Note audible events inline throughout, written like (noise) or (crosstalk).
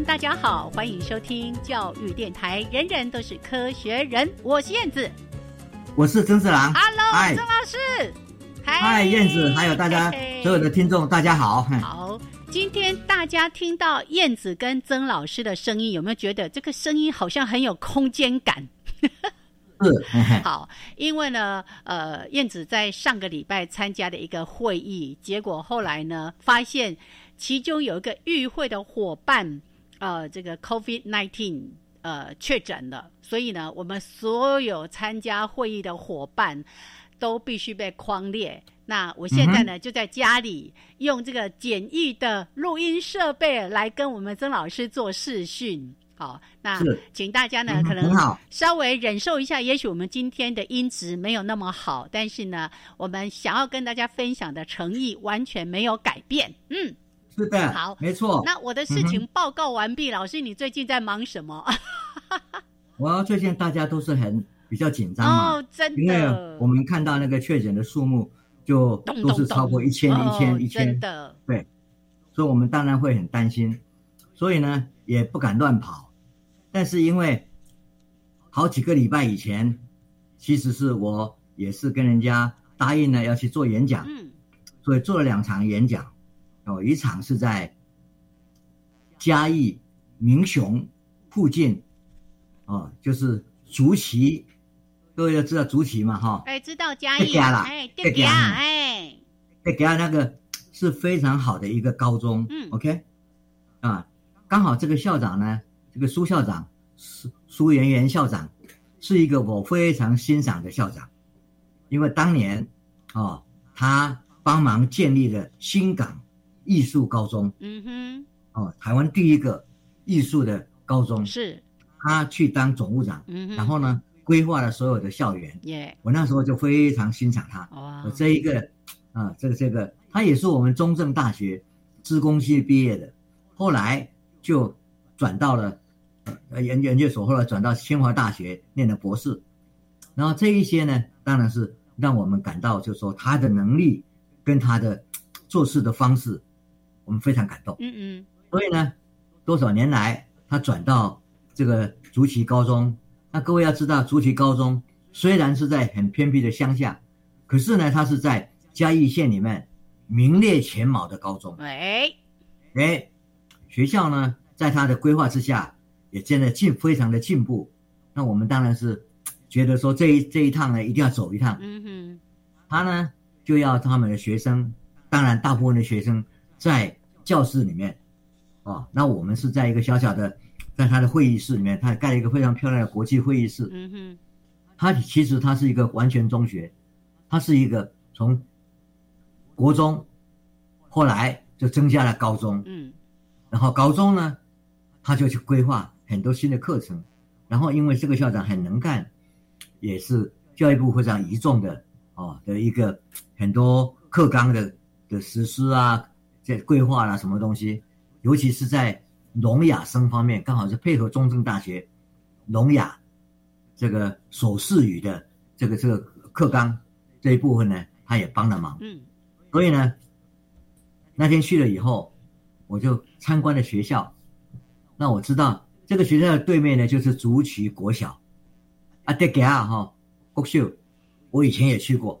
们大家好，欢迎收听教育电台，人人都是科学人，我是燕子，我是曾志郎，Hello，曾老师，嗨，燕子，还有大家所有的听众，大家好，好，今天大家听到燕子跟曾老师的声音，有没有觉得这个声音好像很有空间感？是，好，因为呢，呃，燕子在上个礼拜参加的一个会议，结果后来呢，发现。其中有一个与会的伙伴，呃，这个 COVID nineteen 呃确诊了，所以呢，我们所有参加会议的伙伴都必须被框列。那我现在呢，就在家里用这个简易的录音设备来跟我们曾老师做视讯。好，那请大家呢，可能稍微忍受一下，也许我们今天的音质没有那么好，但是呢，我们想要跟大家分享的诚意完全没有改变。嗯。是的，好，没错。那我的事情报告完毕，老师，你最近在忙什么？(laughs) 我最近大家都是很比较紧张嘛，真的，因为我们看到那个确诊的数目就都是超过一千、一千、一千。的，对，所以我们当然会很担心，所以呢也不敢乱跑。但是因为好几个礼拜以前，其实是我也是跟人家答应了要去做演讲，嗯，所以做了两场演讲。哦，一场是在嘉义民雄附近，哦，就是竹崎，各位都知道竹崎嘛，哈，哎，知道嘉义，哎，对家，哎，对家那个是非常好的一个高中，嗯，OK，啊，刚好这个校长呢，这个苏校长，苏苏媛媛校长，是一个我非常欣赏的校长，因为当年，哦，他帮忙建立了新港。艺术高中，嗯哼，哦，台湾第一个艺术的高中。是，他去当总务长，嗯，然后呢，规划了所有的校园，耶，我那时候就非常欣赏他，哇，这一个，啊，这个这个，他也是我们中正大学资工系毕业的，后来就转到了呃研研究所，后来转到清华大学念的博士，然后这一些呢，当然是让我们感到，就是说他的能力跟他的做事的方式。我们非常感动，嗯嗯，所以呢，多少年来他转到这个竹崎高中，那各位要知道，竹崎高中虽然是在很偏僻的乡下，可是呢，它是在嘉义县里面名列前茅的高中。哎，哎，学校呢，在他的规划之下，也真的进非常的进步。那我们当然是觉得说这一这一趟呢，一定要走一趟。嗯哼，他呢就要他们的学生，当然大部分的学生在。教室里面，啊，那我们是在一个小小的，在他的会议室里面，他盖了一个非常漂亮的国际会议室。嗯哼，他其实他是一个完全中学，他是一个从国中，后来就增加了高中。嗯，然后高中呢，他就去规划很多新的课程，然后因为这个校长很能干，也是教育部非常倚重的哦的一个很多课纲的的实施啊。这规划啦，什么东西，尤其是在聋哑生方面，刚好是配合中正大学聋哑这个手势语的这个这个课纲这一部分呢，他也帮了忙。嗯，所以呢，那天去了以后，我就参观了学校。那我知道这个学校的对面呢，就是竹崎国小啊，德吉啊哈国秀，我以前也去过，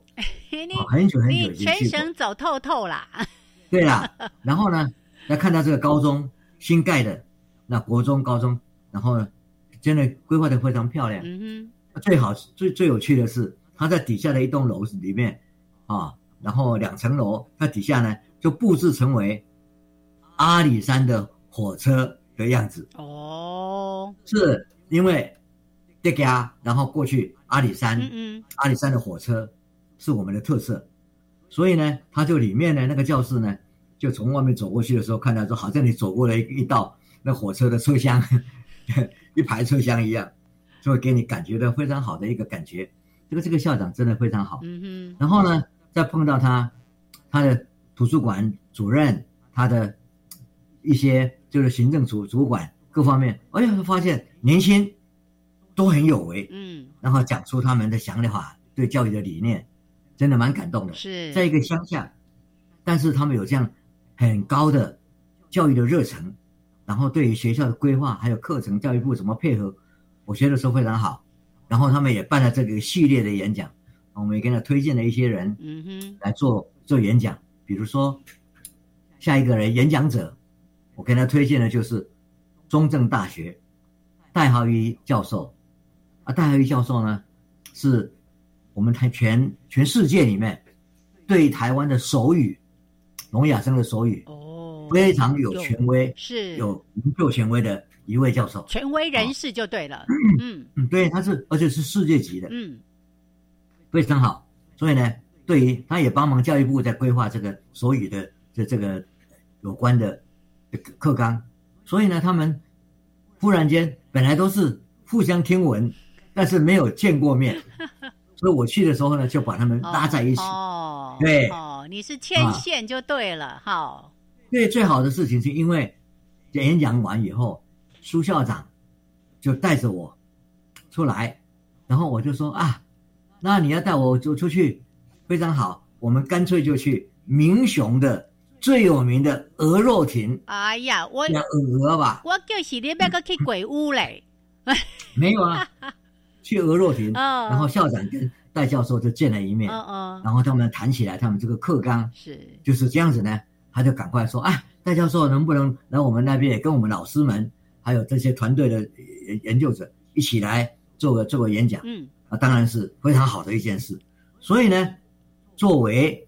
很久很久以前去过，全省走透透啦。对啦，然后呢，要看到这个高中新盖的，那国中、高中，然后呢真的规划的非常漂亮。嗯哼，最好最最有趣的是，它在底下的一栋楼里面啊，然后两层楼，它底下呢就布置成为阿里山的火车的样子。哦，是因为这家，然后过去阿里山，嗯。阿里山的火车是我们的特色，所以呢，他就里面呢那个教室呢，就从外面走过去的时候，看到说好像你走过了一一道。那火车的车厢，(laughs) 一排车厢一样，就会给你感觉到非常好的一个感觉。这个这个校长真的非常好。嗯哼。然后呢，再碰到他，他的图书馆主任，他的一些就是行政主主管各方面，哎呀，发现年轻都很有为。嗯。然后讲出他们的想法，对教育的理念，真的蛮感动的。是。在一个乡下，但是他们有这样很高的教育的热忱。然后对于学校的规划还有课程，教育部怎么配合，我觉得说非常好。然后他们也办了这个系列的演讲，我们也跟他推荐了一些人，嗯哼，来做做演讲。比如说，下一个人演讲者，我跟他推荐的就是中正大学戴浩一教授。啊，戴浩一教授呢，是我们台全全世界里面对台湾的手语，聋哑生的手语。非常有权威，是有研究权威的一位教授，权威人士就对了。嗯嗯，对，他是而且是世界级的，嗯，非常好。所以呢，对于他也帮忙教育部在规划这个手语的这这个有关的课纲。所以呢，他们忽然间本来都是互相听闻，但是没有见过面，(laughs) 所以我去的时候呢，就把他们拉在一起。哦，对，哦，你是牵线就对了，哈。对，最好的事情是因为演讲完以后，苏校长就带着我出来，然后我就说啊，那你要带我走出去，非常好，我们干脆就去明雄的最有名的鹅肉亭。哎呀，我鹅吧，我就是你要个去鬼屋嘞。没有啊，去鹅肉亭，然后校长跟戴教授就见了一面，然后他们谈起来他们这个课纲是就是这样子呢。他就赶快说：“啊，戴教授能不能来我们那边，也跟我们老师们，还有这些团队的研究者一起来做个做个演讲？嗯，啊，当然是非常好的一件事。所以呢，作为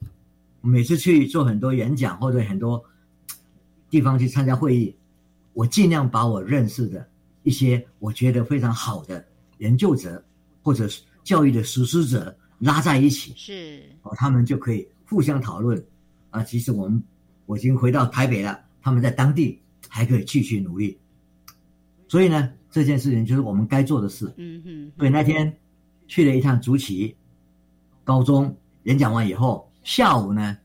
每次去做很多演讲或者很多地方去参加会议，我尽量把我认识的一些我觉得非常好的研究者或者是教育的实施者拉在一起，是哦，他们就可以互相讨论。啊，其实我们。”我已经回到台北了，他们在当地还可以继续努力，所以呢，这件事情就是我们该做的事。嗯哼。所以那天去了一趟竹崎高中演讲完以后，下午呢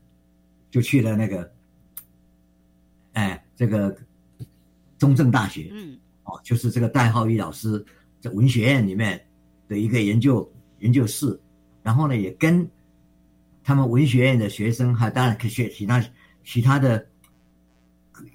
就去了那个，哎，这个中正大学。嗯。哦，就是这个戴浩一老师在文学院里面的一个研究研究室，然后呢，也跟他们文学院的学生，还当然可学其他。其他的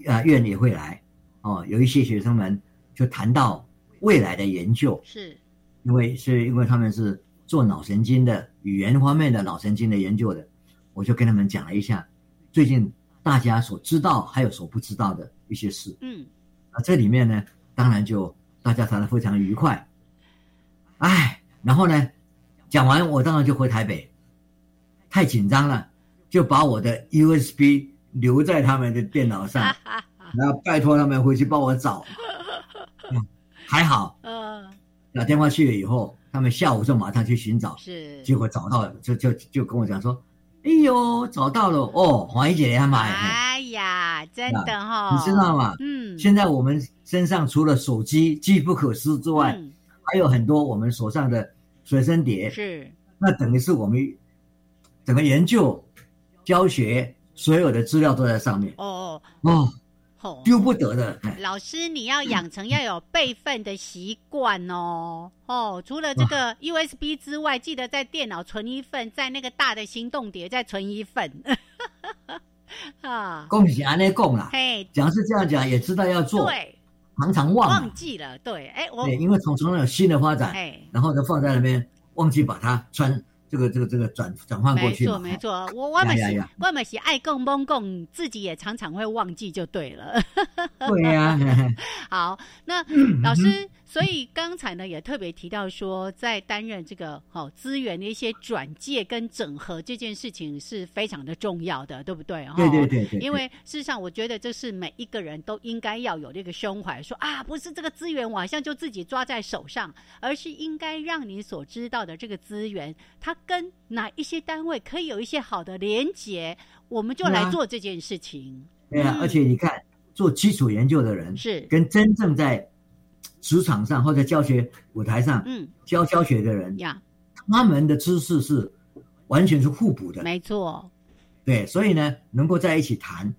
啊院也会来。哦，有一些学生们就谈到未来的研究，是。因为是因为他们是做脑神经的语言方面的脑神经的研究的，我就跟他们讲了一下最近大家所知道还有所不知道的一些事，嗯，啊这里面呢当然就大家谈的非常愉快，哎，然后呢讲完我当然就回台北，太紧张了，就把我的 USB。留在他们的电脑上，(laughs) 然后拜托他们回去帮我找。还好，(laughs) 嗯，打电话去了以后，他们下午就马上去寻找，是，结果找到了，就就就跟我讲说：“哎呦，找到了哦，黄怡姐他买。”哎呀，真的哈，你知道吗？嗯，现在我们身上除了手机机不可失之外，还有很多我们手上的随身碟，是，那等于是我们整个研究教学。所有的资料都在上面哦哦哦，丢不得的。老师，你要养成要有备份的习惯哦哦。除了这个 USB 之外，记得在电脑存一份，在那个大的行动碟再存一份。(laughs) 啊，恭喜安内贡啦！嘿，讲是这样讲，也知道要做，对，常常忘忘记了。对，哎，我因为从从有新的发展，然后就放在那边，忘记把它穿。这个这个这个转转换过去。没错没错，我我们是我们是爱贡蒙贡，自己也常常会忘记就对了。(laughs) 对呀。好，那 (clears throat) 老师。所以刚才呢，也特别提到说，在担任这个好资源的一些转介跟整合这件事情是非常的重要的，对不对？对对对对。因为事实上，我觉得这是每一个人都应该要有这个胸怀，说啊，不是这个资源我好像就自己抓在手上，而是应该让你所知道的这个资源，它跟哪一些单位可以有一些好的连结，我们就来做这件事情。对啊，而且你看，做基础研究的人是跟真正在。职场上或者教学舞台上，嗯，教教学的人呀，他们的知识是完全是互补的，没错。对，所以呢，能够在一起谈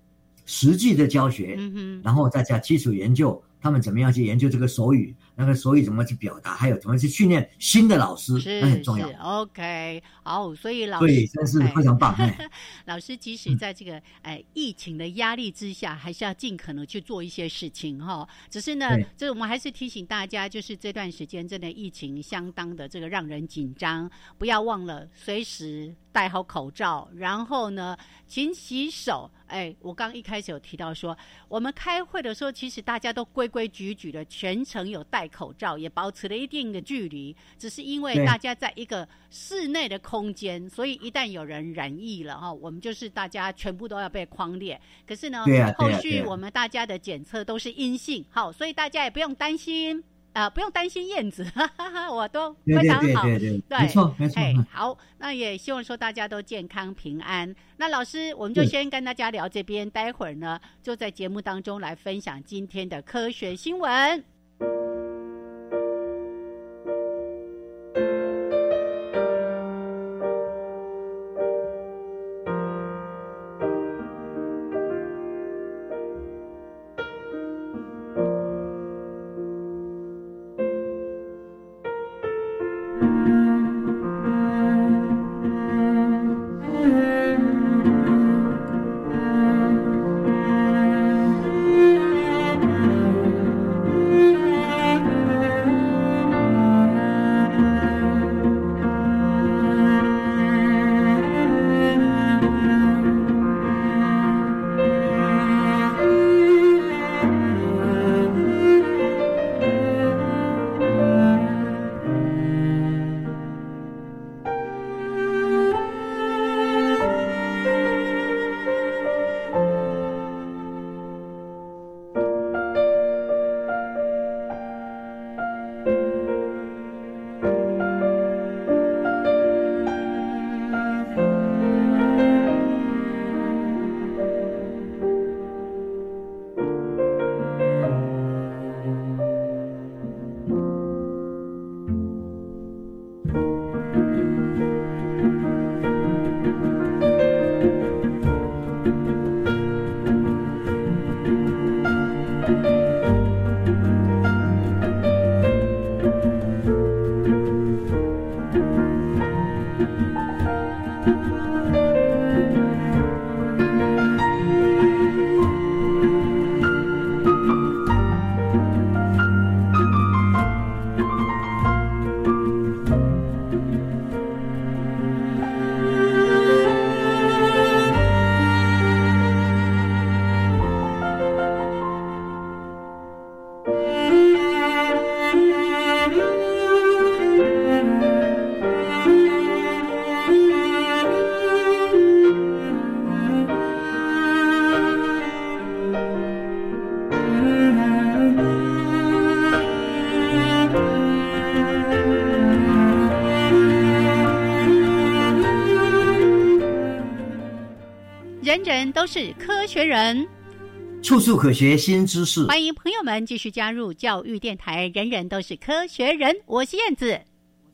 实际的教学，嗯哼，然后再加基础研究。他们怎么样去研究这个手语？那个手语怎么去表达？还有怎么去训练新的老师？那很重要。OK，好，所以老师对，真是 (laughs) 非常棒。(laughs) 老师即使在这个哎疫情的压力之下，还是要尽可能去做一些事情哈。只是呢，这我们还是提醒大家，就是这段时间真的疫情相当的这个让人紧张，不要忘了随时戴好口罩，然后呢，勤洗手。哎，我刚一开始有提到说，我们开会的时候，其实大家都规规矩矩的，全程有戴口罩，也保持了一定的距离。只是因为大家在一个室内的空间，所以一旦有人染疫了哈，我们就是大家全部都要被框列。可是呢，后续我们大家的检测都是阴性，好，所以大家也不用担心。啊，不用担心燕子，哈哈哈我都非常好，对对对对，没错没错。好，那也希望说大家都健康平安。那老师，我们就先跟大家聊这边，待会儿呢就在节目当中来分享今天的科学新闻。都是科学人，处处可学新知识。欢迎朋友们继续加入教育电台，人人都是科学人。我是燕子，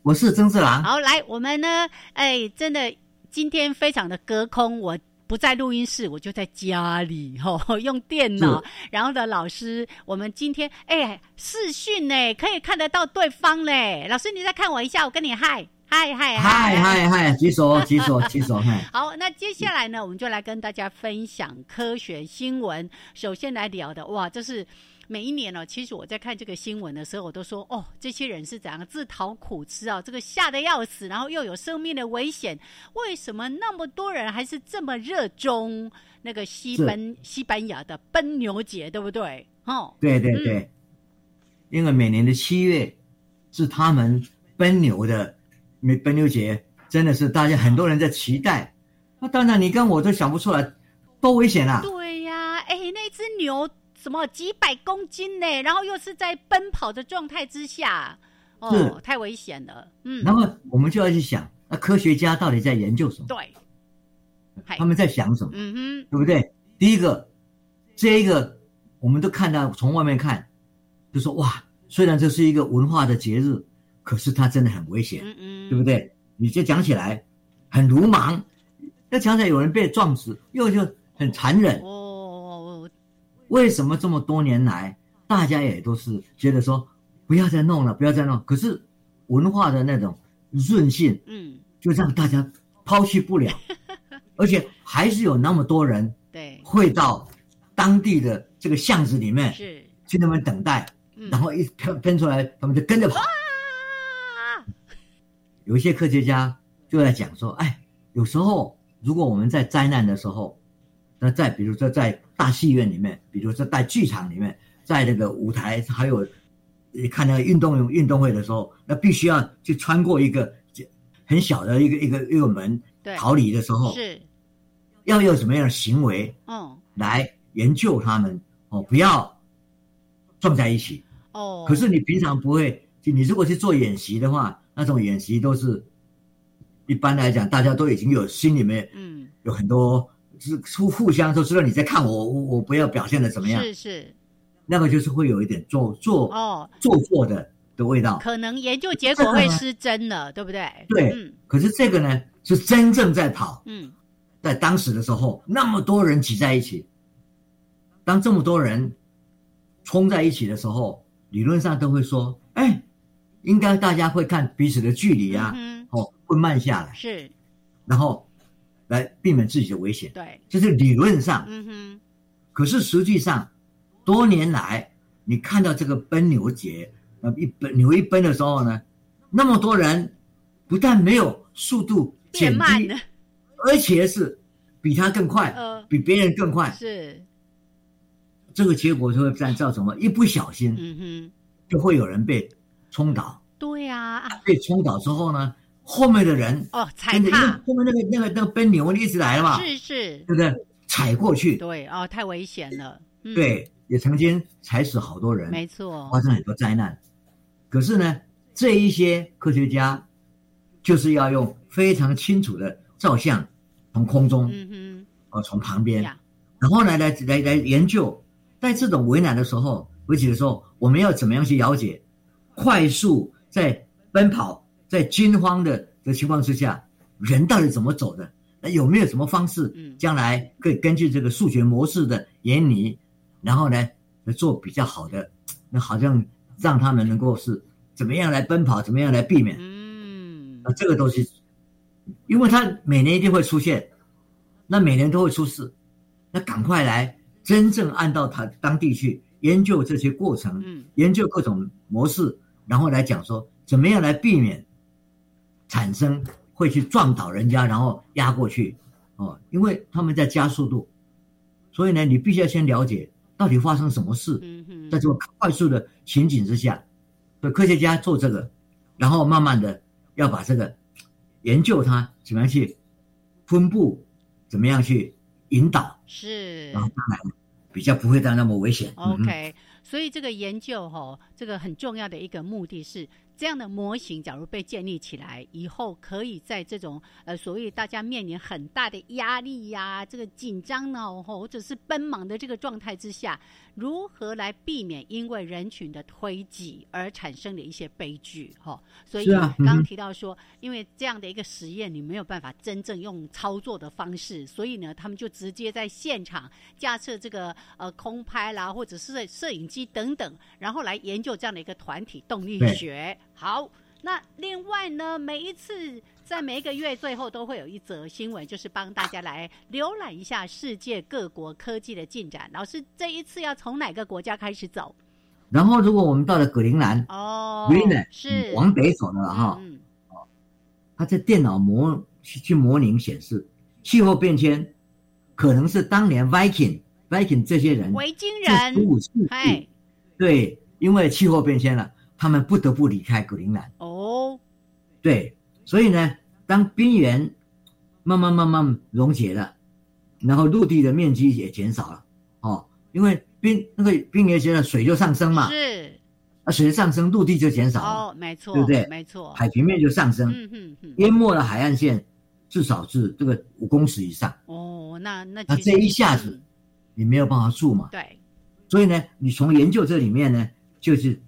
我是曾志郎。好，来，我们呢？哎，真的，今天非常的隔空，我不在录音室，我就在家里吼，(laughs) 用电脑。然后的老师，我们今天哎视讯呢，可以看得到对方嘞。老师，你再看我一下，我跟你嗨。嗨嗨嗨嗨嗨，举手 (laughs) 举手举手！嗨好，那接下来呢，我们就来跟大家分享科学新闻。首先来聊的，哇，这是。每一年呢，其实我在看这个新闻的时候，我都说哦，这些人是怎样自讨苦吃啊？这个吓得要死，然后又有生命的危险，为什么那么多人还是这么热衷那个西奔西班牙的奔牛节，对不对？哦，对对对，因为每年的七月是他们奔牛的奔牛节，真的是大家很多人在期待。那当然，你跟我都想不出来，多危险啊！对呀，哎，那只牛。什么几百公斤呢？然后又是在奔跑的状态之下，哦，太危险了。嗯，那么我们就要去想，那科学家到底在研究什么？对，他们在想什么？嗯哼，对不对？第一个，这一个我们都看到，从外面看，就说哇，虽然这是一个文化的节日，可是它真的很危险，嗯嗯，对不对？你就讲起来很鲁莽，要讲起来有人被撞死，又就很残忍。哦为什么这么多年来，大家也都是觉得说不要再弄了，不要再弄。可是文化的那种韧性，嗯，就让大家抛弃不了，(laughs) 而且还是有那么多人对会到当地的这个巷子里面是去那边等待，然后一喷喷出来，他们就跟着跑。有一些科学家就在讲说，哎，有时候如果我们在灾难的时候。那在比如说在大戏院里面，比如说在剧场里面，在那个舞台，还有你看那个运动运动会的时候，那必须要去穿过一个很小的一个一个一个门逃离的时候，是要用什么样的行为，嗯，来研究他们哦，不要撞在一起哦。可是你平常不会，你如果去做演习的话，那种演习都是一般来讲，大家都已经有心里面嗯有很多。是互互相都知道你在看我，我我不要表现的怎么样？是是，那个就是会有一点做做哦做作的的味道，可能研究结果会失真了，(laughs) 对不对？对，嗯。可是这个呢，是真正在跑。嗯，在当时的时候，那么多人挤在一起，当这么多人冲在一起的时候，理论上都会说，哎，应该大家会看彼此的距离啊，哦，会慢下来。是，然后。来避免自己的危险，对，这是理论上。嗯哼。可是实际上，多年来你看到这个奔牛节，呃，一奔牛一奔的时候呢，那么多人，不但没有速度减低，而且是比他更快，呃，比别人更快。是。这个结果就会造成什么？一不小心，嗯哼，就会有人被冲倒。对呀。被冲倒之后呢？后面的人哦，踩踏后面那个那个那个奔牛一直来了嘛，是是，对不对？踩过去，对哦，太危险了。对，也曾经踩死好多人，没错，发生很多灾难。可是呢，这一些科学家就是要用非常清楚的照相，从空中，嗯哼，哦，从旁边，然后来来来来研究，在这种为难的时候，危急的时候，我们要怎么样去了解，快速在奔跑。在惊慌的的情况之下，人到底怎么走的？那有没有什么方式？嗯，将来可以根据这个数学模式的原理，然后呢，来做比较好的，那好像让他们能够是怎么样来奔跑，怎么样来避免？嗯，那这个东西，因为它每年一定会出现，那每年都会出事，那赶快来真正按照他当地去研究这些过程，嗯，研究各种模式，然后来讲说怎么样来避免。产生会去撞倒人家，然后压过去，哦，因为他们在加速度，所以呢，你必须要先了解到底发生什么事，在这个快速的情景之下，所以科学家做这个，然后慢慢的要把这个研究它怎么样去分布，怎么样去引导，是，然后当然比较不会再那么危险。OK，所以这个研究哈，这个很重要的一个目的是。这样的模型，假如被建立起来以后，可以在这种呃，所谓大家面临很大的压力呀、这个紧张呢，或者是奔忙的这个状态之下，如何来避免因为人群的推挤而产生的一些悲剧？哈，所以刚刚提到说，因为这样的一个实验，你没有办法真正用操作的方式，所以呢，他们就直接在现场架设这个呃空拍啦，或者是摄影机等等，然后来研究这样的一个团体动力学。好，那另外呢，每一次在每一个月最后都会有一则新闻，就是帮大家来浏览一下世界各国科技的进展。老师这一次要从哪个国家开始走？然后如果我们到了格陵兰哦，格陵兰是往北走的了哈。哦，他在电脑模去模拟显示气候变迁，可能是当年 Viking Viking 这些人维京人十五世纪对，因为气候变迁了。他们不得不离开格陵兰。哦，对，所以呢，当冰原慢慢慢慢溶解了，然后陆地的面积也减少了哦，因为冰那个冰原减了，水就上升嘛，是，啊，水上升，陆地就减少了哦，没错，对不对？没错，海平面就上升，嗯嗯嗯，淹没了海岸线，至少是这个五公尺以上。哦，那那那这一下子你没有办法住嘛，对，所以呢，你从研究这里面呢，就是。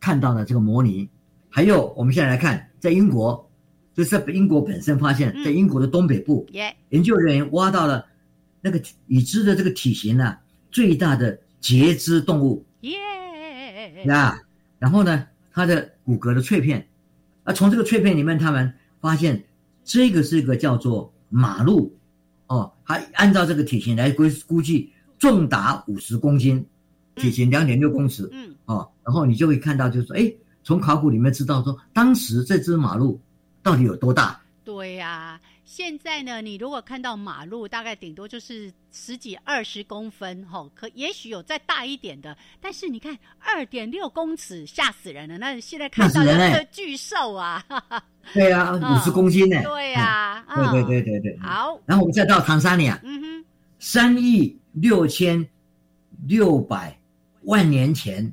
看到了这个模拟，还有我们现在来看，在英国，就是英国本身发现，在英国的东北部，研究人员挖到了那个已知的这个体型呢最大的节肢动物，耶，那然后呢，它的骨骼的碎片，啊，从这个碎片里面，他们发现这个是一个叫做马鹿，哦，还按照这个体型来估估计重达五十公斤，体型两点六公尺，嗯。哦，然后你就会看到，就是说，哎，从考古里面知道说，当时这只马鹿到底有多大？对呀，现在呢，你如果看到马鹿，大概顶多就是十几二十公分，吼，可也许有再大一点的，但是你看二点六公尺，吓死人了。那现在看到的是巨兽啊！对啊，五十公斤呢？对呀，对对对对对。好，然后我们再到唐山尼亚，嗯哼，三亿六千六百万年前。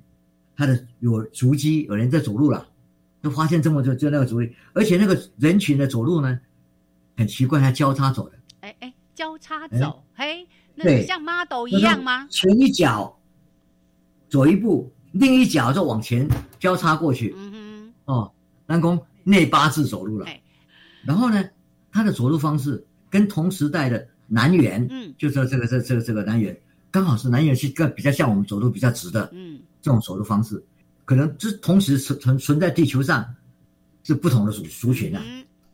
他的有足迹，有人在走路了，就发现这么多就那个足迹，而且那个人群的走路呢，很奇怪，他交叉走的。哎哎，交叉走，嘿，那像 model 一样吗？前一脚走一步，另一脚就往前交叉过去。嗯哼，哦，南宫内八字走路了。然后呢，他的走路方式跟同时代的南园，嗯，就说这个这这个这个南辕，刚好是南辕是个比较像我们走路比较直的。嗯。这种走路方式，可能这同时存存存在地球上是不同的族族群啊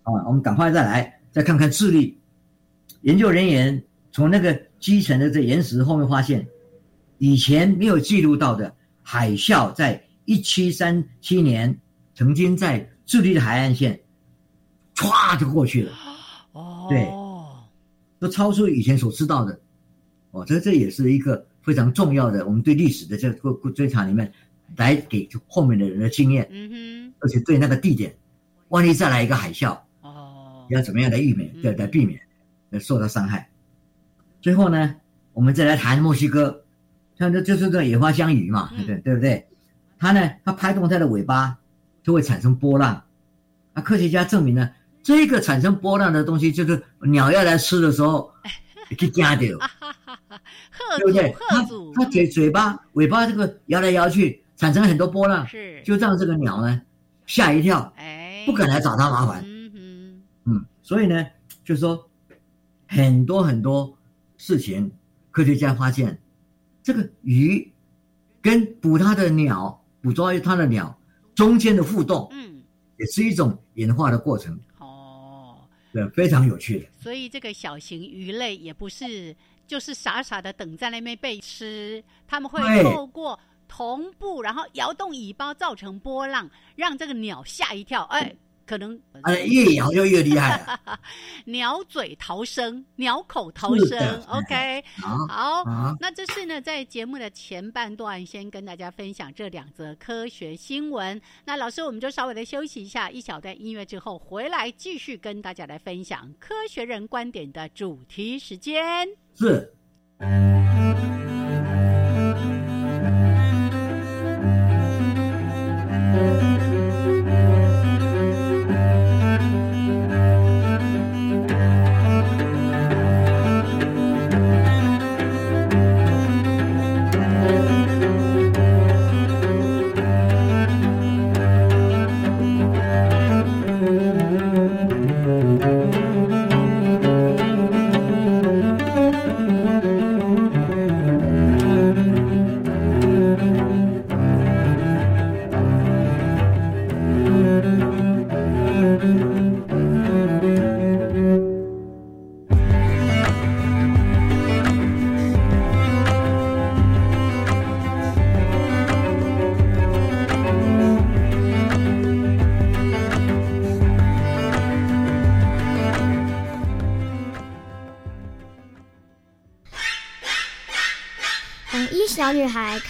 啊。我们赶快再来再看看智利研究人员从那个基层的这岩石后面发现，以前没有记录到的海啸，在一七三七年曾经在智利的海岸线歘就过去了。哦，对，都超出以前所知道的。哦，这这也是一个。非常重要的，我们对历史的这个追查里面，来给后面的人的经验，嗯哼，而且对那个地点，万一再来一个海啸，哦，要怎么样来避免？对，来避免受到伤害。最后呢，我们再来谈墨西哥，像这就是个野花香鱼嘛，对对不对？它呢，它拍动它的尾巴，就会产生波浪。那科学家证明呢，这个产生波浪的东西，就是鸟要来吃的时候，可以夹掉。对不对？它它嘴嘴巴尾巴这个摇来摇去，产生很多波浪，是就让这个鸟呢吓一跳，哎，不敢来找它麻烦。嗯哼，嗯，所以呢，就说很多很多事情，科学家发现这个鱼跟捕它的鸟、捕捉它的鸟中间的互动，嗯，也是一种演化的过程。哦，对，非常有趣的。所以这个小型鱼类也不是。就是傻傻的等在那边被吃，他们会透过同步，然后摇动尾巴造成波浪，让这个鸟吓一跳。哎，可能哎越摇就越厉害。(laughs) 鸟嘴逃生，鸟口逃生。OK，好，那这是呢，在节目的前半段，先跟大家分享这两则科学新闻。那老师，我们就稍微的休息一下，一小段音乐之后回来继续跟大家来分享科学人观点的主题时间。是。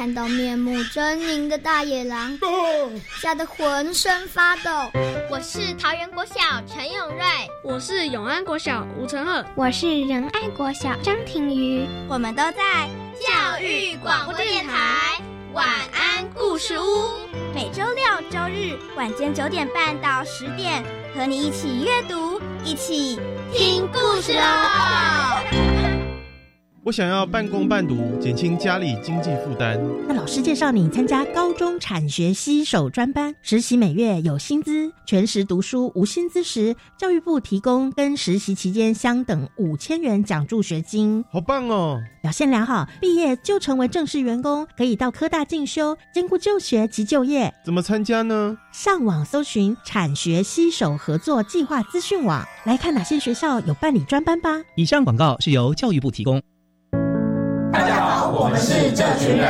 看到面目狰狞的大野狼，吓得浑身发抖。我是桃园国小陈永瑞，我是永安国小吴成赫，我是仁爱国小张庭瑜。我们都在教育广播电台晚安故事屋，每周六、周日晚间九点半到十点，和你一起阅读，一起听故事哦。(laughs) 我想要半工半读，减轻家里经济负担。那老师介绍你参加高中产学携手专班，实习每月有薪资，全时读书无薪资时，教育部提供跟实习期间相等五千元奖助学金。好棒哦！表现良好，毕业就成为正式员工，可以到科大进修，兼顾就学及就业。怎么参加呢？上网搜寻产学携手合作计划资讯网，来看哪些学校有办理专班吧。以上广告是由教育部提供。我们是这群人。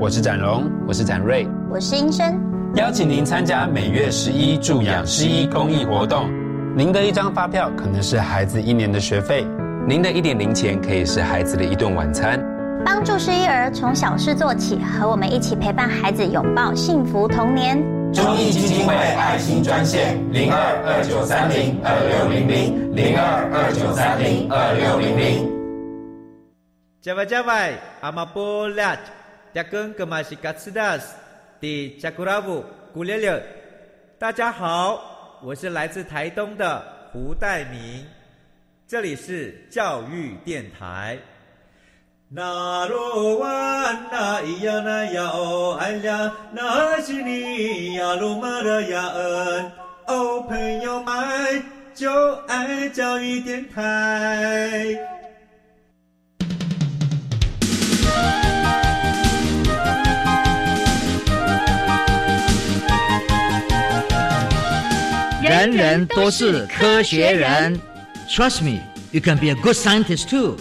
我是展荣，我是展瑞，我是英生。邀请您参加每月十一助养十一公益活动。您的一张发票可能是孩子一年的学费，您的一点零钱可以是孩子的一顿晚餐。帮助失依儿从小事做起，和我们一起陪伴孩子拥抱幸福童年。中义基金会爱心专线零二二九三零二六零零零二二九三零二六零零。加外加外，阿玛波拉，扎根格玛西卡斯达斯，的加古拉布古列列。大家好，我是来自台东的胡代明，这里是教育电台。那罗哇那咿呀那呀哦哎呀，那是你呀鲁玛的呀恩，哦朋友们就爱教育电台。人人都是科学人，Trust me, you can be a good scientist too。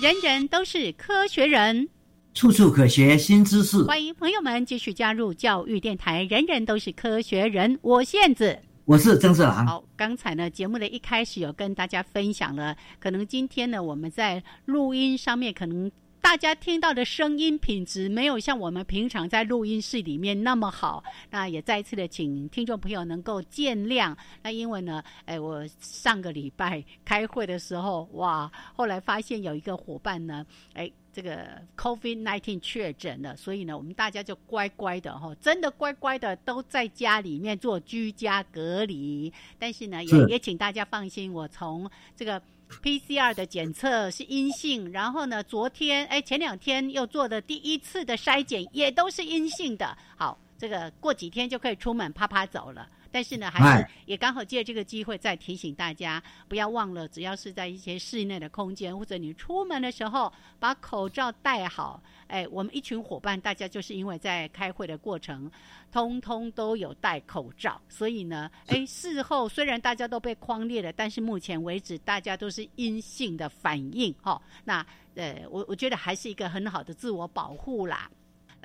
人人都是科学人，处处可学新知识。欢迎朋友们继续加入教育电台。人人都是科学人，我燕子，我是曾志郎。好，刚才呢，节目的一开始有跟大家分享了，可能今天呢，我们在录音上面可能。大家听到的声音品质没有像我们平常在录音室里面那么好，那也再一次的请听众朋友能够见谅。那因为呢，哎，我上个礼拜开会的时候，哇，后来发现有一个伙伴呢，(laughs) 哎，这个 COVID nineteen 确诊了，所以呢，我们大家就乖乖的哈，真的乖乖的都在家里面做居家隔离。但是呢，也也请大家放心，我从这个。PCR 的检测是阴性，然后呢，昨天哎前两天又做的第一次的筛检也都是阴性的。好，这个过几天就可以出门啪啪走了。但是呢，还是也刚好借这个机会再提醒大家，不要忘了，只要是在一些室内的空间，或者你出门的时候把口罩戴好。哎，我们一群伙伴，大家就是因为在开会的过程，通通都有戴口罩，所以呢，哎，事后虽然大家都被框列了，但是目前为止大家都是阴性的反应。哈，那呃，我我觉得还是一个很好的自我保护啦。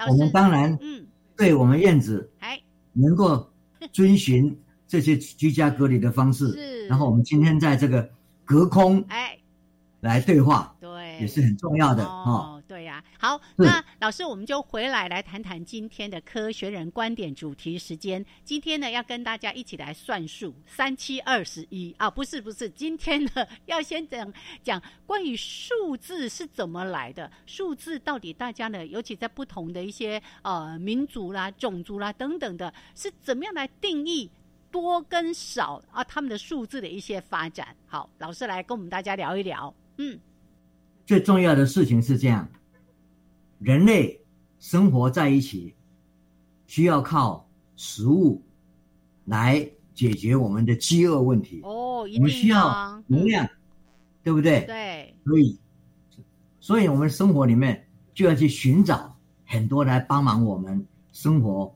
我们当然，嗯，对我们燕子，哎，能够。遵循这些居家隔离的方式，然后我们今天在这个隔空哎。来对话，对，也是很重要的哦。好，那老师我们就回来来谈谈今天的科学人观点主题时间。今天呢要跟大家一起来算数，三七二十一啊，不是不是，今天呢要先讲讲关于数字是怎么来的，数字到底大家呢，尤其在不同的一些呃民族啦、种族啦等等的，是怎么样来定义多跟少啊？他们的数字的一些发展。好，老师来跟我们大家聊一聊。嗯，最重要的事情是这样。人类生活在一起，需要靠食物来解决我们的饥饿问题。哦，我们需要能量，对不对？对。所以，所以我们生活里面就要去寻找很多来帮忙我们生活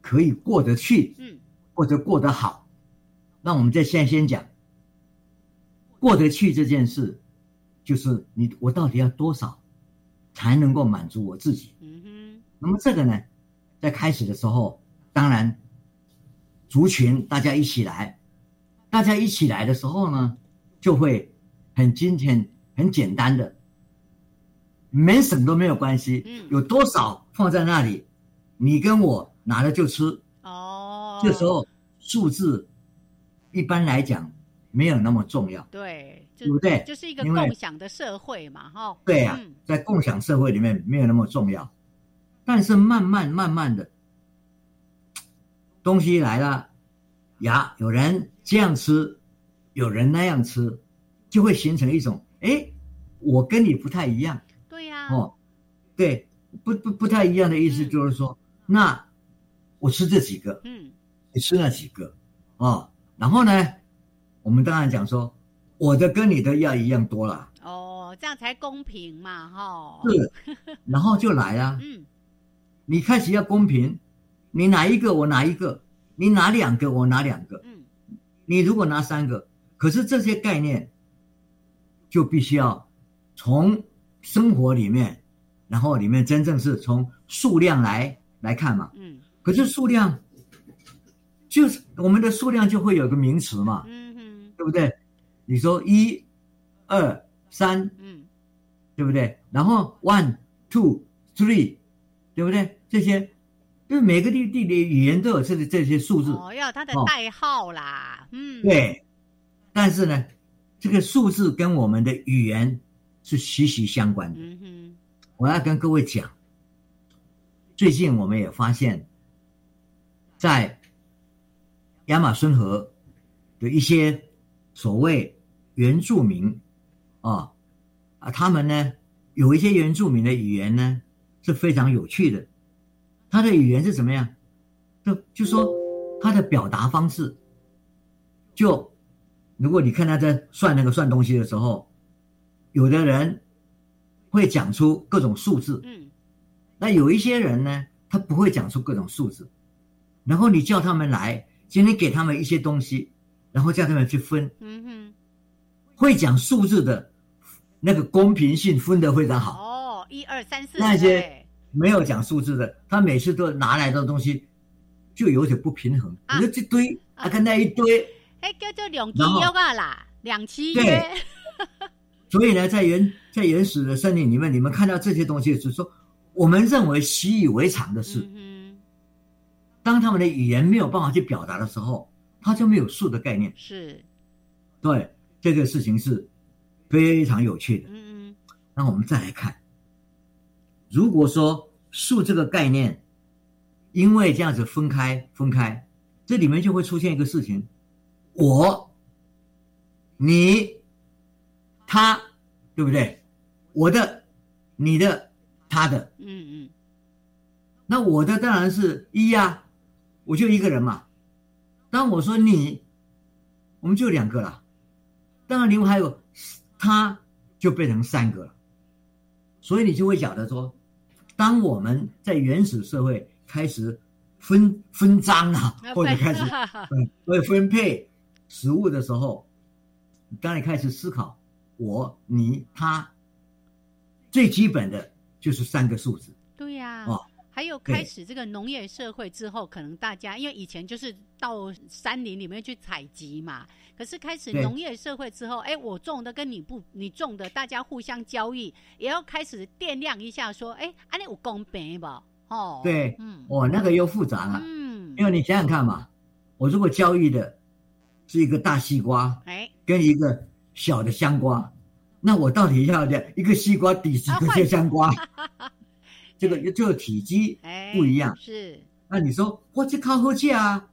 可以过得去，嗯，或者过得好。那我们在先先讲过得去这件事，就是你我到底要多少？才能够满足我自己。嗯哼。那么这个呢，在开始的时候，当然，族群大家一起来，大家一起来的时候呢，就会很今天、很简单的，没什么都没有关系。嗯，有多少放在那里，你跟我拿了就吃。哦，这时候数字一般来讲没有那么重要。对，对不对？就是一个共享的社会嘛，哈。对呀，在共享社会里面没有那么重要，但是慢慢慢慢的，东西来了，呀，有人这样吃，有人那样吃。就会形成一种，哎，我跟你不太一样。对呀。哦，对，不不不太一样的意思就是说，那我吃这几个，嗯，你吃那几个，哦，然后呢，我们当然讲说，我的跟你的要一样多了。哦，这样才公平嘛，哈。是。然后就来啊。(laughs) 嗯。你开始要公平，你拿一个我拿一个，你拿两个我拿两个。嗯。你如果拿三个，可是这些概念。就必须要从生活里面，然后里面真正是从数量来来看嘛。嗯。可是数量，就是我们的数量就会有个名词嘛。嗯哼。对不对？你说一、二、三，嗯，对不对？然后 one、two、three，对不对？这些，因为每个地地理语言都有这这些数字。哦，要它的代号啦。嗯。对。但是呢？这个数字跟我们的语言是息息相关的。嗯我要跟各位讲，最近我们也发现，在亚马逊河的一些所谓原住民啊啊，他们呢有一些原住民的语言呢是非常有趣的。他的语言是怎么样？就就说他的表达方式就。如果你看他在算那个算东西的时候，有的人会讲出各种数字，嗯，那有一些人呢，他不会讲出各种数字，然后你叫他们来，今天给他们一些东西，然后叫他们去分，嗯哼，会讲数字的那个公平性分得非常好。哦，一二三四。那些没有讲数字的，他每次都拿来的东西就有点不平衡，你说这堆啊跟那一堆。哎，叫做两契约啊啦，两契约。(laughs) 所以呢，在原在原始的森林里面，你们看到这些东西，是说我们认为习以为常的事。当他们的语言没有办法去表达的时候，他就没有数的概念。是，对这个事情是非常有趣的。嗯嗯。那我们再来看，如果说数这个概念，因为这样子分开分开，这里面就会出现一个事情。我、你、他，对不对？我的、你的、他的，嗯嗯。那我的当然是一呀，我就一个人嘛。当我说你，我们就两个了。当然，另外还有他，就变成三个了。所以你就会晓得说，当我们在原始社会开始分分赃啊，或者开始嗯，会 (laughs) 分配。食物的时候，当你开始思考我、你、他，最基本的就是三个数字。对呀，哦，还有开始这个农业社会之后，可能大家因为以前就是到山林里面去采集嘛，可是开始农业社会之后，哎，我种的跟你不，你种的，大家互相交易，也要开始掂量一下，说，哎，安尼有公平吧？哦，对，嗯，哦，那个又复杂了，嗯，因为你想想看嘛，我如果交易的。是一个大西瓜，哎，跟一个小的香瓜，那我到底要的一个西瓜抵几个些香瓜？(laughs) 这个这个体积不一样，是。那你说我这靠后去啊，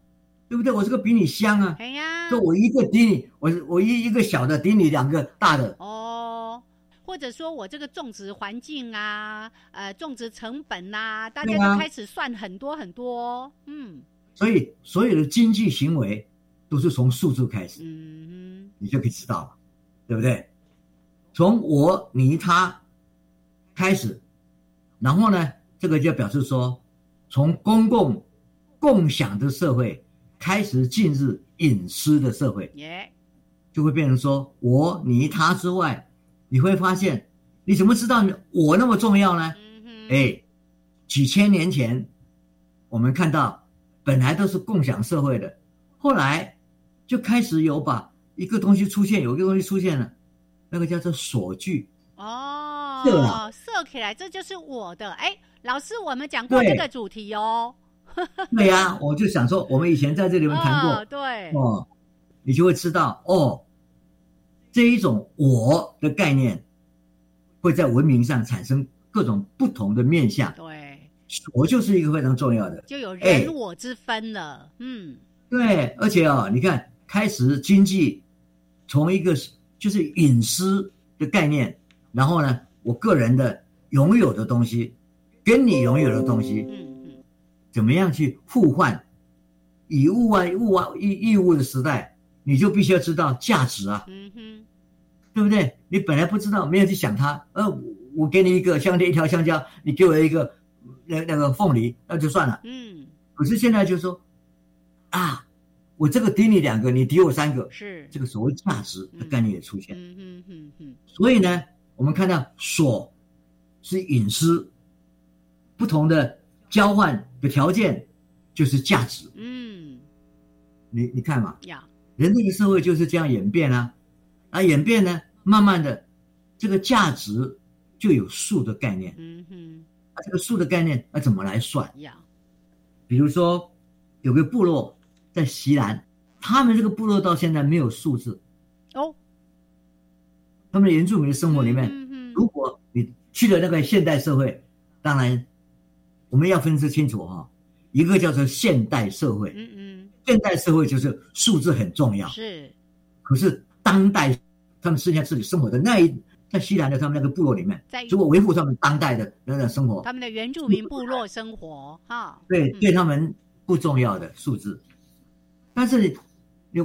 对不对？我这个比你香啊，哎呀，说我一个顶你，我我一一个小的顶你两个大的。哦，或者说我这个种植环境啊，呃，种植成本呐，大家就开始算很多很多，嗯。所以所有的经济行为。都是从数字开始，嗯，你就可以知道了，对不对？从我、你、他开始，然后呢，这个就表示说，从公共共享的社会开始进入隐私的社会，耶，就会变成说我、你、他之外，你会发现，你怎么知道我那么重要呢？哎，几千年前，我们看到本来都是共享社会的，后来。就开始有把一个东西出现，有一个东西出现了，那个叫做锁具。哦，色啊，色起来，这就是我的。哎，老师，我们讲过这个主题哦。对呀，我就想说，我们以前在这里面谈过。对。哦，你就会知道哦，这一种我的概念会在文明上产生各种不同的面相。对。我就是一个非常重要的，就有人我之分了。嗯。对，而且啊，你看，开始经济从一个就是隐私的概念。然后呢，我个人的拥有的东西，跟你拥有的东西，嗯嗯，怎么样去互换？以物换物啊，义义物的时代，你就必须要知道价值啊，嗯哼，对不对？你本来不知道，没有去想它，呃，我给你一个香蕉，一条香蕉，你给我一个那那个凤梨，那就算了，嗯。可是现在就说，啊，我这个抵你两个，你抵我三个，是这个所谓价值的概念也出现，嗯嗯嗯嗯，所以呢。我们看到锁是隐私，不同的交换的条件就是价值。嗯，你你看嘛，人类的社会就是这样演变啊，啊演变呢，慢慢的这个价值就有数的概念。嗯哼，啊这个数的概念要怎么来算？比如说有个部落在西南，他们这个部落到现在没有数字。哦。他们的原住民的生活里面，如果你去了那个现代社会，当然我们要分析清楚哈，一个叫做现代社会，嗯嗯，现代社会就是数字很重要，是。可是当代他们剩下自己生活的那一在西南的他们那个部落里面，如果维护他们当代的那种生活，他们的原住民部落生活哈，对，对他们不重要的数字，但是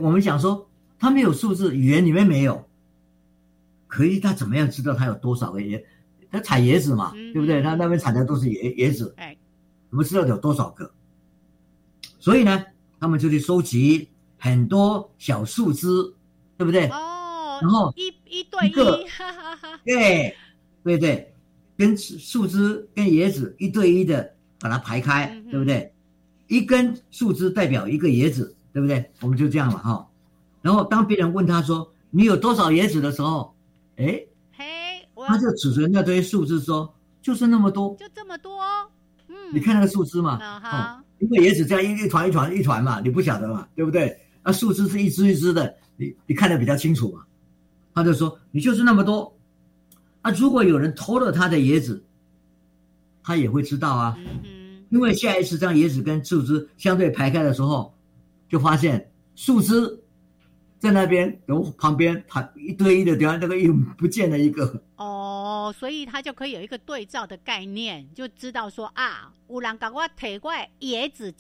我们讲说他们有数字，语言里面没有。可以，他怎么样知道他有多少个椰？他采椰子嘛，对不对？他那边采的都是椰椰子，哎，怎么知道有多少个？所以呢，他们就去收集很多小树枝，对不对？哦，然后一一对一，对对对，跟树枝跟椰子一对一的把它排开，对不对？一根树枝代表一个椰子，对不对？我们就这样了哈。然后当别人问他说：“你有多少椰子？”的时候，哎，嘿，他就指着那堆树枝说：“就是那么多，就这么多。”嗯，你看那个树枝嘛，哦，因为椰子这样一一团一团一团嘛，你不晓得嘛，对不对？那树枝是一枝一枝的，你你看得比较清楚嘛。他就说：“你就是那么多。”啊，如果有人偷了他的椰子，他也会知道啊。嗯因为下一次将椰子跟树枝相对排开的时候，就发现树枝。在那边，然后旁边他一对一的，等下那个又不见了一个。哦，所以他就可以有一个对照的概念，就知道说啊，有人把我提过来椰子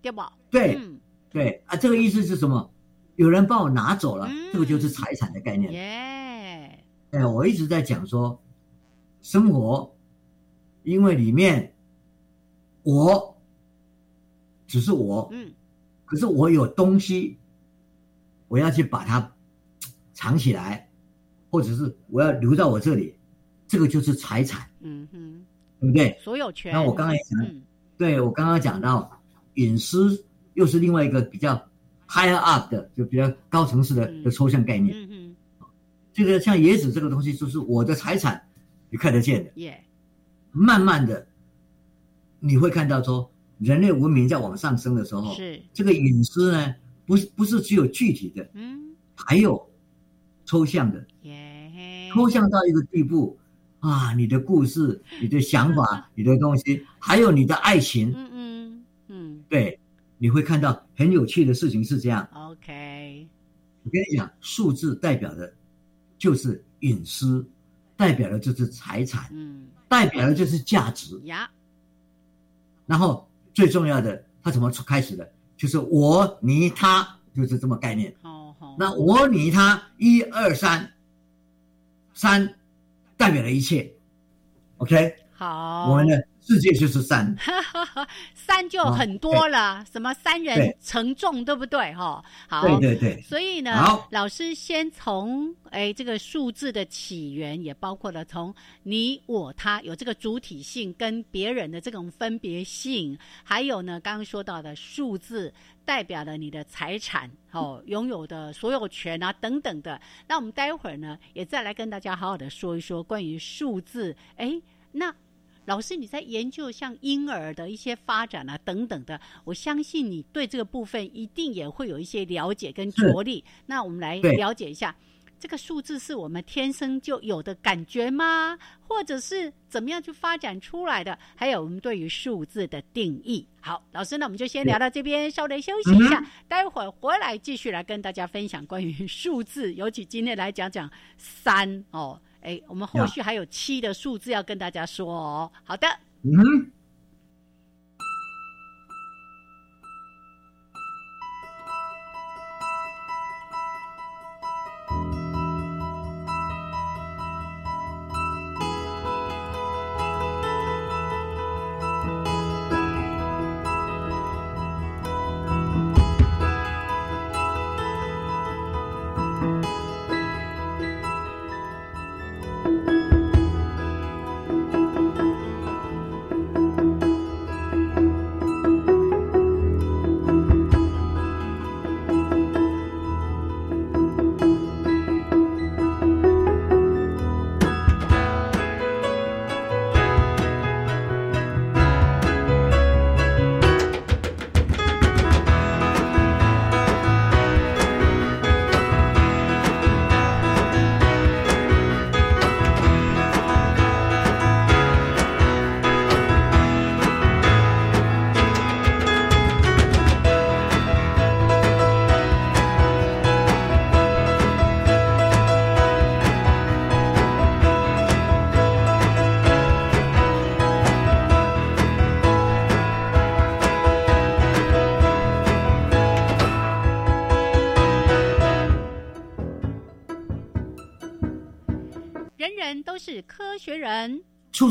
对不？对，对啊，这个意思是什么？有人帮我拿走了，这个就是财产的概念。耶，哎，我一直在讲说，生活，因为里面我只是我，嗯，可是我有东西。我要去把它藏起来，或者是我要留在我这里，这个就是财产，嗯哼，对不对？所有权。那我刚才讲，对我刚刚讲到隐私，又是另外一个比较 higher up 的，就比较高层次的的抽象概念。嗯哼，这个像椰子这个东西，就是我的财产，你看得见的。耶，慢慢的，你会看到说，人类文明在往上升的时候，是这个隐私呢。不是不是只有具体的，嗯，还有抽象的，抽象到一个地步啊！你的故事、(laughs) 你的想法、(laughs) 你的东西，还有你的爱情，嗯嗯嗯，对，你会看到很有趣的事情是这样。OK，我跟你讲，数字代表的就是隐私，代表的就是财产，嗯，代表的就是价值呀。然后最重要的，它怎么开始的？就是我你他就是这么概念。好好。那我你他一二三，三代表了一切。OK。好。我们的世界就是三，(laughs) 三就很多了，什么三人承重，对不对？哈，好，对对对。所以呢，老师先从哎这个数字的起源，也包括了从你我他有这个主体性跟别人的这种分别性，还有呢刚刚说到的数字代表了你的财产哦，(laughs) 拥有的所有权啊等等的。那我们待会儿呢也再来跟大家好好的说一说关于数字，哎，那。老师，你在研究像婴儿的一些发展啊等等的，我相信你对这个部分一定也会有一些了解跟着力。那我们来了解一下，这个数字是我们天生就有的感觉吗？或者是怎么样去发展出来的？还有我们对于数字的定义。好，老师，那我们就先聊到这边，稍微休息一下，待会儿回来继续来跟大家分享关于数字，尤其今天来讲讲三哦。哎，我们后续还有七的数字要跟大家说哦。好的。嗯。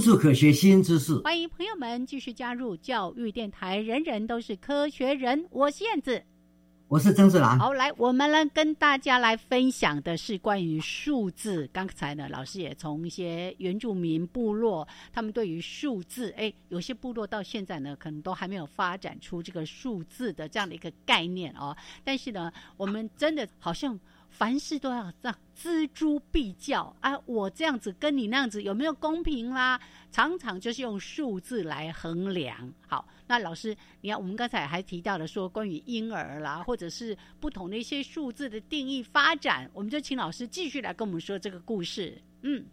处处可学新知识，欢迎朋友们继续加入教育电台。人人都是科学人，我是燕子，我是曾志兰。好，来，我们呢跟大家来分享的是关于数字。刚才呢，老师也从一些原住民部落，他们对于数字，哎，有些部落到现在呢，可能都还没有发展出这个数字的这样的一个概念哦。但是呢，我们真的好像。凡事都要这样锱铢必较啊！我这样子跟你那样子有没有公平啦？常常就是用数字来衡量。好，那老师，你看我们刚才还提到了说关于婴儿啦，或者是不同的一些数字的定义发展，我们就请老师继续来跟我们说这个故事。嗯，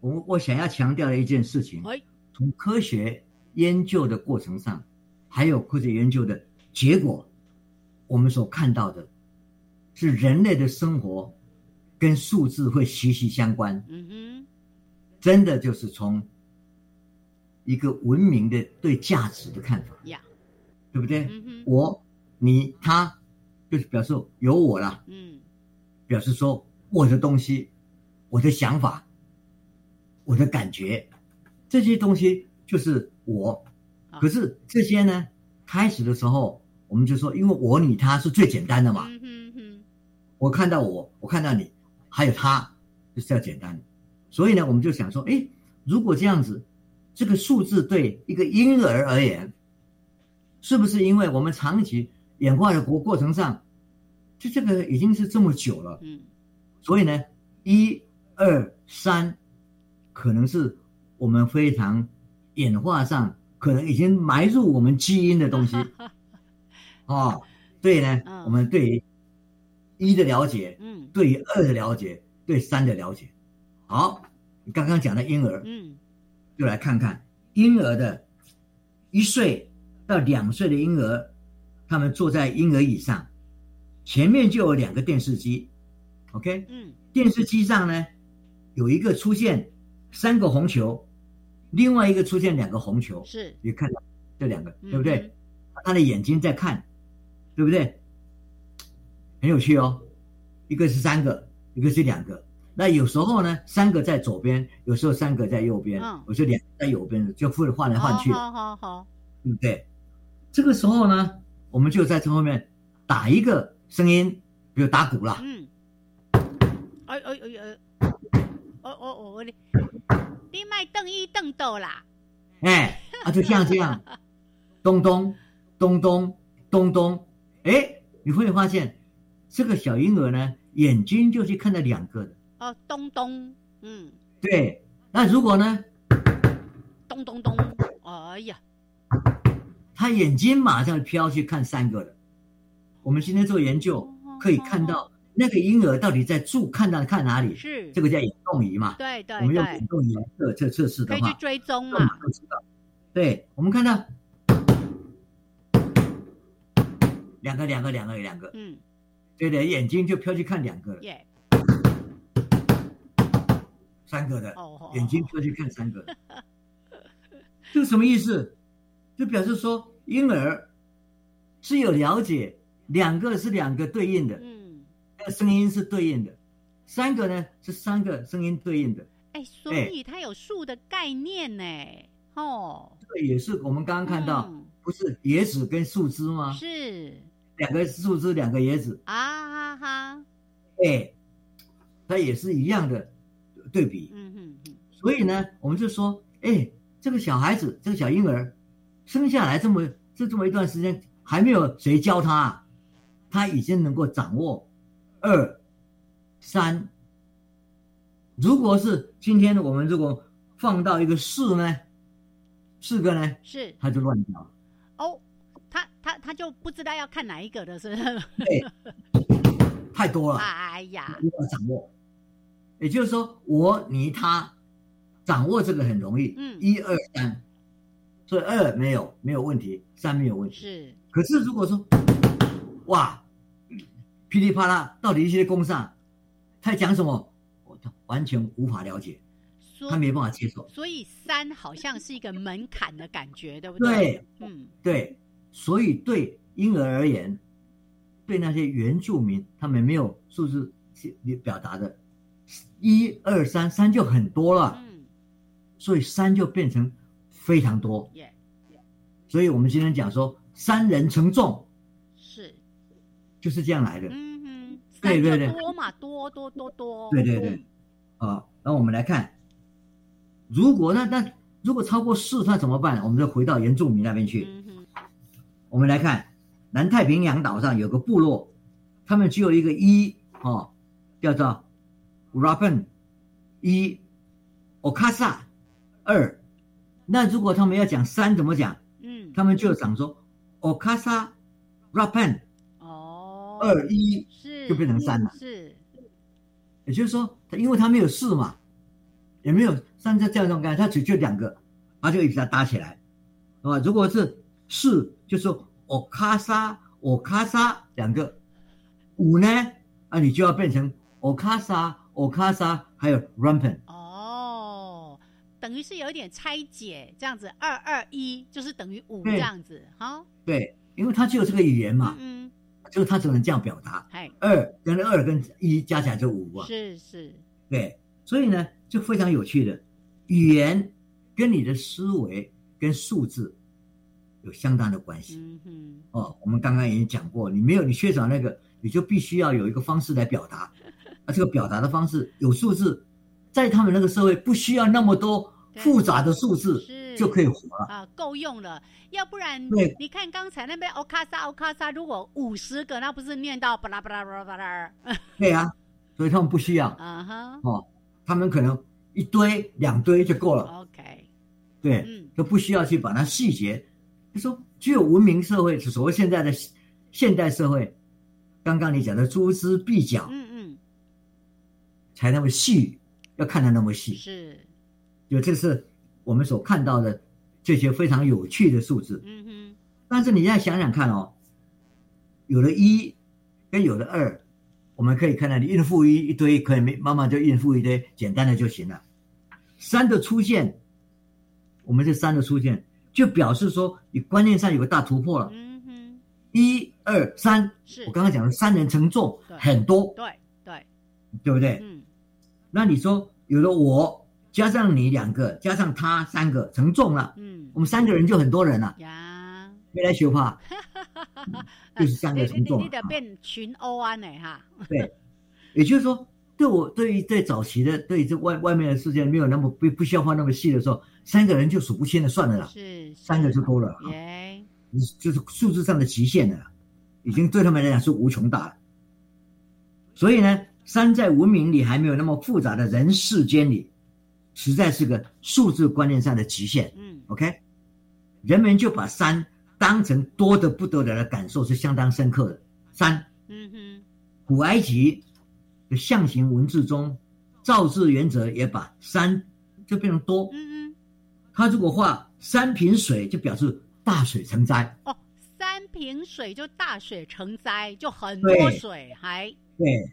我我想要强调的一件事情，从科学研究的过程上，还有科学研究的结果，我们所看到的。是人类的生活跟数字会息息相关。嗯哼，真的就是从一个文明的对价值的看法，呀，对不对？我、你、他，就是表示有我了。嗯，表示说我的东西、我的想法、我的感觉，这些东西就是我。可是这些呢，开始的时候我们就说，因为我、你、他是最简单的嘛。我看到我，我看到你，还有他，就是要简单。所以呢，我们就想说，哎，如果这样子，这个数字对一个婴儿而言，是不是因为我们长期演化的过过程上，就这个已经是这么久了，嗯，所以呢，一、二、三，可能是我们非常演化上可能已经埋入我们基因的东西。(laughs) 哦，所以呢，我们对于。一的了解，嗯，对于二的了解，对三的了解，好，你刚刚讲的婴儿，嗯，就来看看婴儿的，一岁到两岁的婴儿，他们坐在婴儿椅上，前面就有两个电视机，OK，嗯，电视机上呢，有一个出现三个红球，另外一个出现两个红球，是，你看到这两个，对不对？他的眼睛在看，对不对？很有趣哦，一个是三个，一个是两个。那有时候呢，三个在左边，有时候三个在右边，有时候两个在右边，就会换来换去。好好好，对不对？这个时候呢，我们就在这后面打一个声音，比如打鼓啦。嗯。哎哎哎哎！哦哦哦！你你卖凳一邓豆啦？哎，啊，就像这样，(laughs) 咚咚咚咚咚咚，哎，你会发现这个小婴儿呢，眼睛就去看到两个的。哦，咚咚，嗯，对。那如果呢？咚咚咚，哎呀，他眼睛马上飘去看三个了。我们今天做研究可以看到，那个婴儿到底在注看到看哪里？是这个叫眼动仪嘛？对对，我们用眼动仪测测测试的话，可以去追踪嘛？对，我们看到两个两个两个两个，嗯，对的，眼睛就飘去看两个了。三个的眼睛过去看三个，这什么意思？就表示说婴儿是有了解，两个是两个对应的，嗯，声音是对应的，三个呢是三个声音对应的。哎，所以它有数的概念呢，哦，这个也是我们刚刚看到，不是椰子跟树枝吗？是两个树枝，两个椰子啊哈哈，哎，它也是一样的。对比，嗯嗯嗯，所以呢，我们就说，哎，这个小孩子，这个小婴儿，生下来这么这这么一段时间，还没有谁教他，他已经能够掌握二三。如果是今天我们如果放到一个四呢，四个呢，是他就乱教。哦，他就不知道要看哪一个的是？对，太多了。哎呀，要掌握。也就是说，我你他掌握这个很容易，嗯，一二三，所以二没有没有问题，三没有问题。是，可是如果说，哇，噼里啪啦，到底一些工上，他讲什么，我完全无法了解，他没办法接受。所以三好像是一个门槛的感觉，对不对？对，嗯，对。所以对婴儿而言，对那些原住民，他们没有数字表达的。一二三，三就很多了，嗯，所以三就变成非常多，所以我们今天讲说三人成众，是，就是这样来的，嗯哼，对对对，多嘛，多多多多，对对对，啊，那我们来看，如果那那如果超过四，那怎么办？我们就回到原住民那边去，我们来看南太平洋岛上有个部落，他们只有一个一，哦，叫做。Rapen 一，Okasa 二，那如果他们要讲三怎么讲？嗯，他们就讲说 Okasa Rapen 哦，二一是就变成三了，是，也就是说，他因为他没有四嘛，也没有三这这样种概念，他只就两个，他就一直搭起来，啊，如果是四，就说 Okasa Okasa 两个，五呢，啊，你就要变成 Okasa。o k a s a 还有 Rampen 哦，等于是有一点拆解，这样子二二一就是等于五这样子哈。对，因为它只有这个语言嘛，嗯，就是它只能这样表达。哎，二跟二跟一加起来就五啊。是是，对，所以呢就非常有趣的，语言跟你的思维跟数字有相当的关系。哦，我们刚刚已经讲过，你没有你缺少那个，你就必须要有一个方式来表达。(laughs) 这个表达的方式有数字，在他们那个社会不需要那么多复杂的数字就可以活了啊，够用了。要不然，你看刚才那边欧卡萨欧卡萨，如果五十个，那不是念到巴拉巴拉巴拉巴拉？(laughs) 对啊，所以他们不需要啊哈哦，他们可能一堆两堆就够了。OK，对，就不需要去把它细节。就说具有文明社会，所谓现在的现代社会，刚刚你讲的诸之必角。才那么细，要看得那么细，是，就这是我们所看到的这些非常有趣的数字。嗯哼。但是你现在想想看哦，有了一跟有了二，我们可以看到你应付一一堆，可以没慢慢就应付一堆简单的就行了。三的出现，我们这三的出现就表示说你观念上有个大突破了。嗯哼。一二三，是我刚刚讲的三人成众，很多，对对，对不对？嗯。那你说有了我加上你两个，加上他三个，成重了。嗯，我们三个人就很多人了。呀，没来学怕，(laughs) 就是三个成重。你得变群殴啊，呢哈。对，也就是说，对我对于在早期的对这外外面的世界没有那么不不需要画那么细的时候，三个人就数不清的算了啦。是，三个就够了。耶，就是数字上的极限了，已经对他们来讲是无穷大了。所以呢。三在文明里还没有那么复杂的人世间里，实在是个数字观念上的极限。嗯，OK，人们就把三当成多的不得了的感受是相当深刻的。三，嗯哼，古埃及的象形文字中，造字原则也把三就变成多。嗯嗯，他如果画三瓶水，就表示大水成灾。哦，三瓶水就大水成灾，就很多水，还对。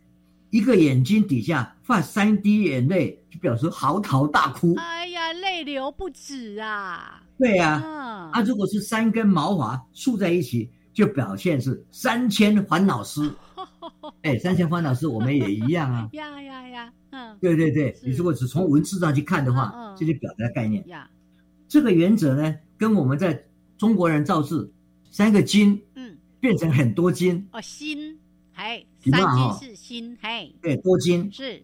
一个眼睛底下画三滴眼泪，就表示嚎啕大哭。哎呀，泪流不止啊！对呀，啊，如果是三根毛发竖在一起，就表现是三千烦恼丝。(laughs) 哎，三千烦恼丝我们也一样啊。(laughs) 呀呀呀，嗯，对对对，你如果只从文字上去看的话，这就表达概念。呀，这个原则呢，跟我们在中国人造字，三个金，嗯，变成很多金。哦，心。哎，三金是心，嘿，对，多金。是。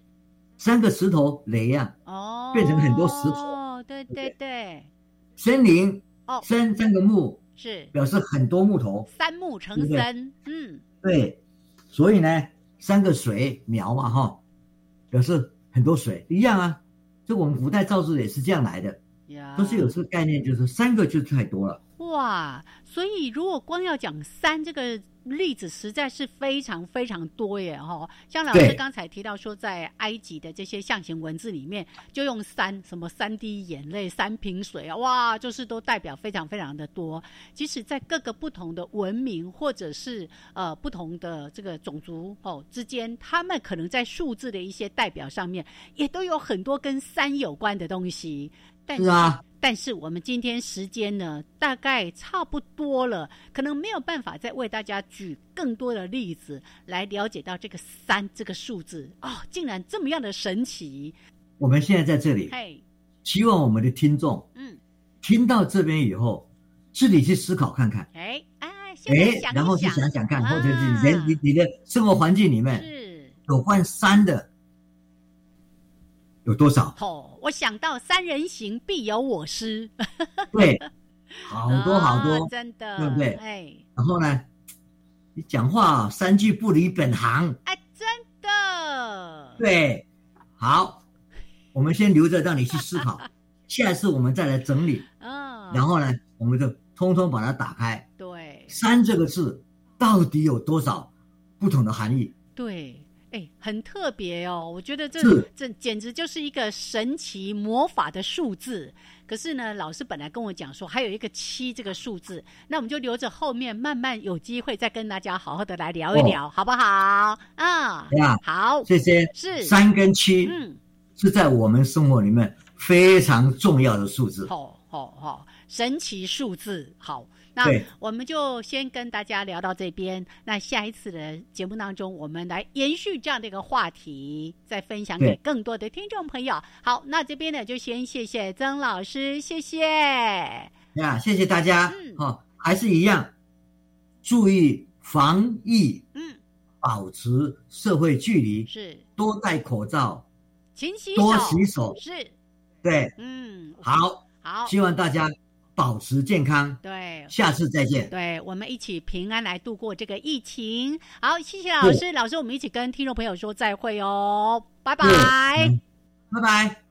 三个石头雷呀，哦，变成很多石头，哦，对对对，森林哦，森三个木是。表示很多木头，三木成森，嗯，对，所以呢，三个水苗嘛，哈，表示很多水一样啊，这我们古代造字也是这样来的，都是有这个概念，就是三个就太多了，哇，所以如果光要讲三这个。例子实在是非常非常多耶，哈！像老师刚才提到说，在埃及的这些象形文字里面，就用三什么三滴眼泪、三瓶水啊，哇，就是都代表非常非常的多。即使在各个不同的文明或者是呃不同的这个种族哦之间，他们可能在数字的一些代表上面，也都有很多跟三有关的东西。是啊。但是我们今天时间呢，大概差不多了，可能没有办法再为大家举更多的例子来了解到这个三这个数字哦，竟然这么样的神奇。我们现在在这里，嘿，希望我们的听众，嗯，听到这边以后，自己去思考看看，哎哎哎，然后去想想看，或者是人你你的生活环境里面是有关三的。有多少？哦，我想到三人行必有我师。对，(laughs) 好多好多，真的，对不对？哎，然后呢，你讲话三句不离本行。哎，真的。对，好，我们先留着让你去思考，(laughs) 下次我们再来整理。嗯。然后呢，我们就通通把它打开。对。三这个字到底有多少不同的含义？对。哎，很特别哦！我觉得这这简直就是一个神奇魔法的数字。可是呢，老师本来跟我讲说还有一个七这个数字，那我们就留着后面慢慢有机会再跟大家好好的来聊一聊，好不好？啊，好，谢谢。是三跟七，嗯，是在我们生活里面非常重要的数字。好，好，好，神奇数字，好。那我们就先跟大家聊到这边。那下一次的节目当中，我们来延续这样的一个话题，再分享给更多的听众朋友。好，那这边呢就先谢谢曾老师，谢谢。呀，谢谢大家。嗯，好，还是一样，注意防疫，嗯，保持社会距离，是多戴口罩，勤洗手，多洗手，是，对，嗯，好，好，希望大家。保持健康，对，下次再见。对，我们一起平安来度过这个疫情。好，谢谢老师，老师，我们一起跟听众朋友说再会哦，拜拜，拜拜。